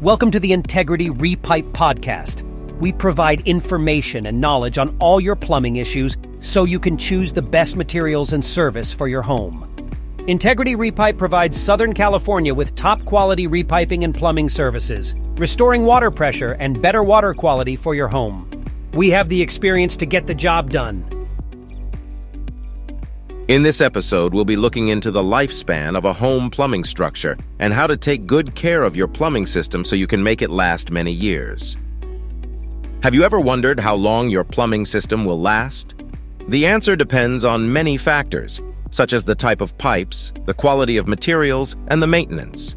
Welcome to the Integrity Repipe Podcast. We provide information and knowledge on all your plumbing issues so you can choose the best materials and service for your home. Integrity Repipe provides Southern California with top quality repiping and plumbing services, restoring water pressure and better water quality for your home. We have the experience to get the job done. In this episode, we'll be looking into the lifespan of a home plumbing structure and how to take good care of your plumbing system so you can make it last many years. Have you ever wondered how long your plumbing system will last? The answer depends on many factors, such as the type of pipes, the quality of materials, and the maintenance.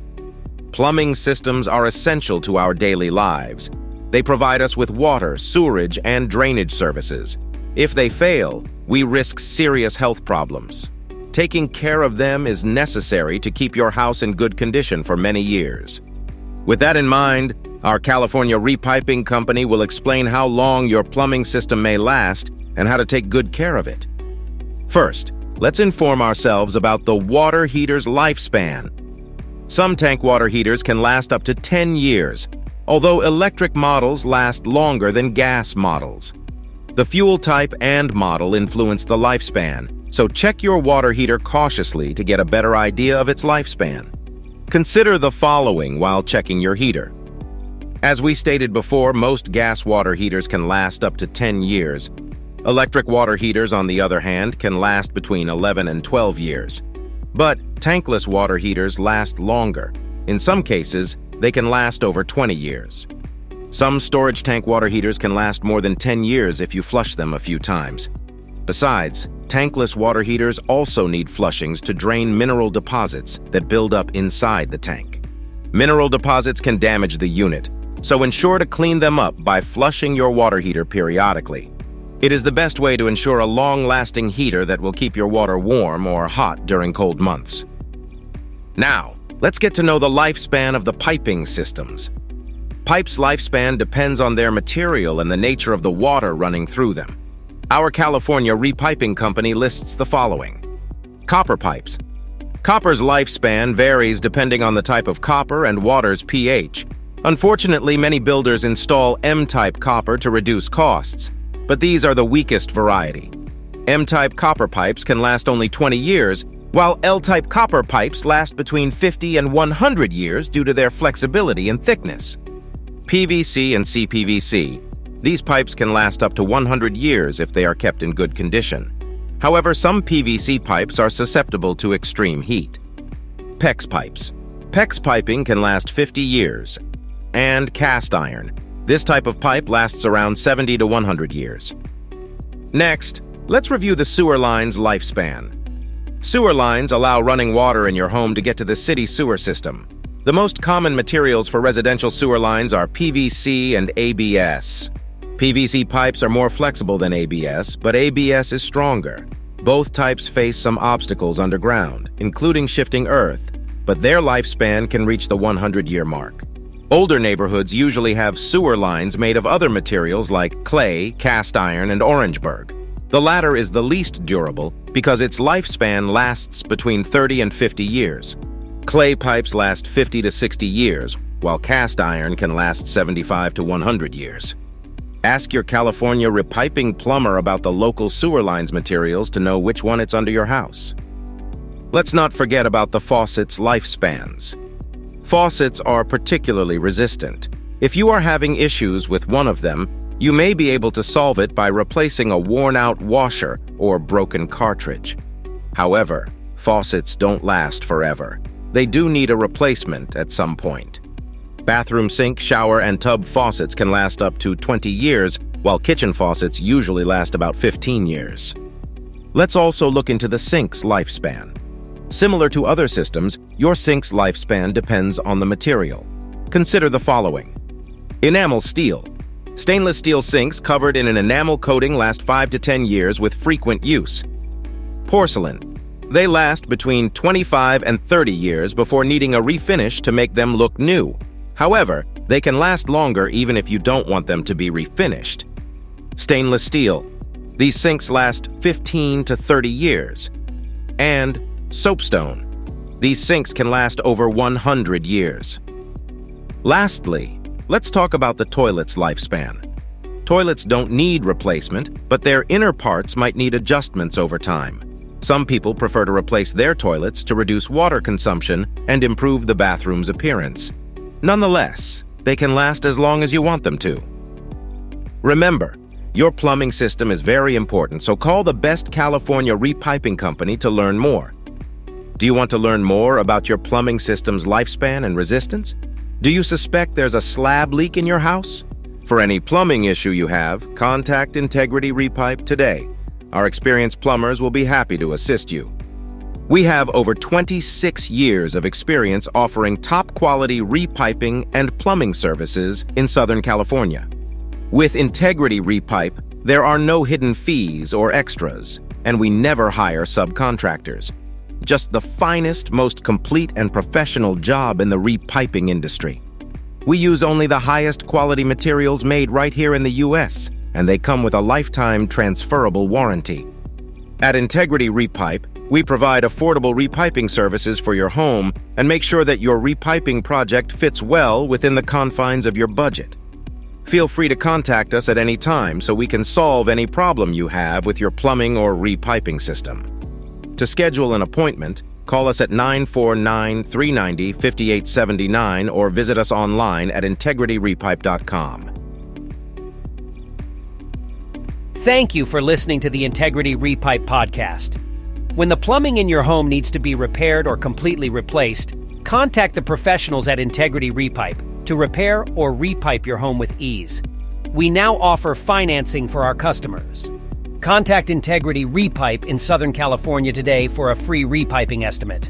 Plumbing systems are essential to our daily lives. They provide us with water, sewerage, and drainage services. If they fail, we risk serious health problems. Taking care of them is necessary to keep your house in good condition for many years. With that in mind, our California Repiping Company will explain how long your plumbing system may last and how to take good care of it. First, let's inform ourselves about the water heater's lifespan. Some tank water heaters can last up to 10 years, although electric models last longer than gas models. The fuel type and model influence the lifespan, so check your water heater cautiously to get a better idea of its lifespan. Consider the following while checking your heater. As we stated before, most gas water heaters can last up to 10 years. Electric water heaters, on the other hand, can last between 11 and 12 years. But tankless water heaters last longer. In some cases, they can last over 20 years. Some storage tank water heaters can last more than 10 years if you flush them a few times. Besides, tankless water heaters also need flushings to drain mineral deposits that build up inside the tank. Mineral deposits can damage the unit, so ensure to clean them up by flushing your water heater periodically. It is the best way to ensure a long-lasting heater that will keep your water warm or hot during cold months. Now, let's get to know the lifespan of the piping systems. Pipes' lifespan depends on their material and the nature of the water running through them. Our California Repiping Company lists the following. Copper pipes. Copper's lifespan varies depending on the type of copper and water's pH. Unfortunately, many builders install M-type copper to reduce costs, but these are the weakest variety. M-type copper pipes can last only 20 years, while L-type copper pipes last between 50 and 100 years due to their flexibility and thickness. PVC and CPVC. These pipes can last up to 100 years if they are kept in good condition. However, some PVC pipes are susceptible to extreme heat. PEX pipes. PEX piping can last 50 years. And cast iron. This type of pipe lasts around 70 to 100 years. Next, let's review the sewer line's lifespan. Sewer lines allow running water in your home to get to the city sewer system. The most common materials for residential sewer lines are PVC and ABS. PVC pipes are more flexible than ABS, but ABS is stronger. Both types face some obstacles underground, including shifting earth, but their lifespan can reach the 100-year mark. Older neighborhoods usually have sewer lines made of other materials like clay, cast iron, and Orangeburg. The latter is the least durable because its lifespan lasts between 30 and 50 years. Clay pipes last 50 to 60 years, while cast iron can last 75 to 100 years. Ask your California repiping plumber about the local sewer lines materials to know which one it's under your house. Let's not forget about the faucet's lifespans. Faucets are particularly resistant. If you are having issues with one of them, you may be able to solve it by replacing a worn-out washer or broken cartridge. However, faucets don't last forever they do need a replacement at some point. Bathroom sink, shower, and tub faucets can last up to 20 years, while kitchen faucets usually last about 15 years. Let's also look into the sink's lifespan. Similar to other systems, your sink's lifespan depends on the material. Consider the following. Enamel steel. Stainless steel sinks covered in an enamel coating last 5 to 10 years with frequent use. Porcelain. They last between 25 and 30 years before needing a refinish to make them look new. However, they can last longer even if you don't want them to be refinished. Stainless steel. These sinks last 15 to 30 years. And soapstone. These sinks can last over 100 years. Lastly, let's talk about the toilet's lifespan. Toilets don't need replacement, but their inner parts might need adjustments over time. Some people prefer to replace their toilets to reduce water consumption and improve the bathroom's appearance. Nonetheless, they can last as long as you want them to. Remember, your plumbing system is very important, so call the best California repiping company to learn more. Do you want to learn more about your plumbing system's lifespan and resistance? Do you suspect there's a slab leak in your house? For any plumbing issue you have, contact Integrity Repipe today. Our experienced plumbers will be happy to assist you. We have over 26 years of experience offering top-quality repiping and plumbing services in Southern California. With Integrity Repipe, there are no hidden fees or extras, and we never hire subcontractors. Just the finest, most complete and professional job in the repiping industry. We use only the highest quality materials made right here in the U.S., and they come with a lifetime transferable warranty. At Integrity Repipe, we provide affordable repiping services for your home and make sure that your repiping project fits well within the confines of your budget. Feel free to contact us at any time so we can solve any problem you have with your plumbing or repiping system. To schedule an appointment, call us at 949 390 5879 or visit us online at integrityrepipe.com. Thank you for listening to the Integrity Repipe podcast. When the plumbing in your home needs to be repaired or completely replaced, contact the professionals at Integrity Repipe to repair or repipe your home with ease. We now offer financing for our customers. Contact Integrity Repipe in Southern California today for a free repiping estimate.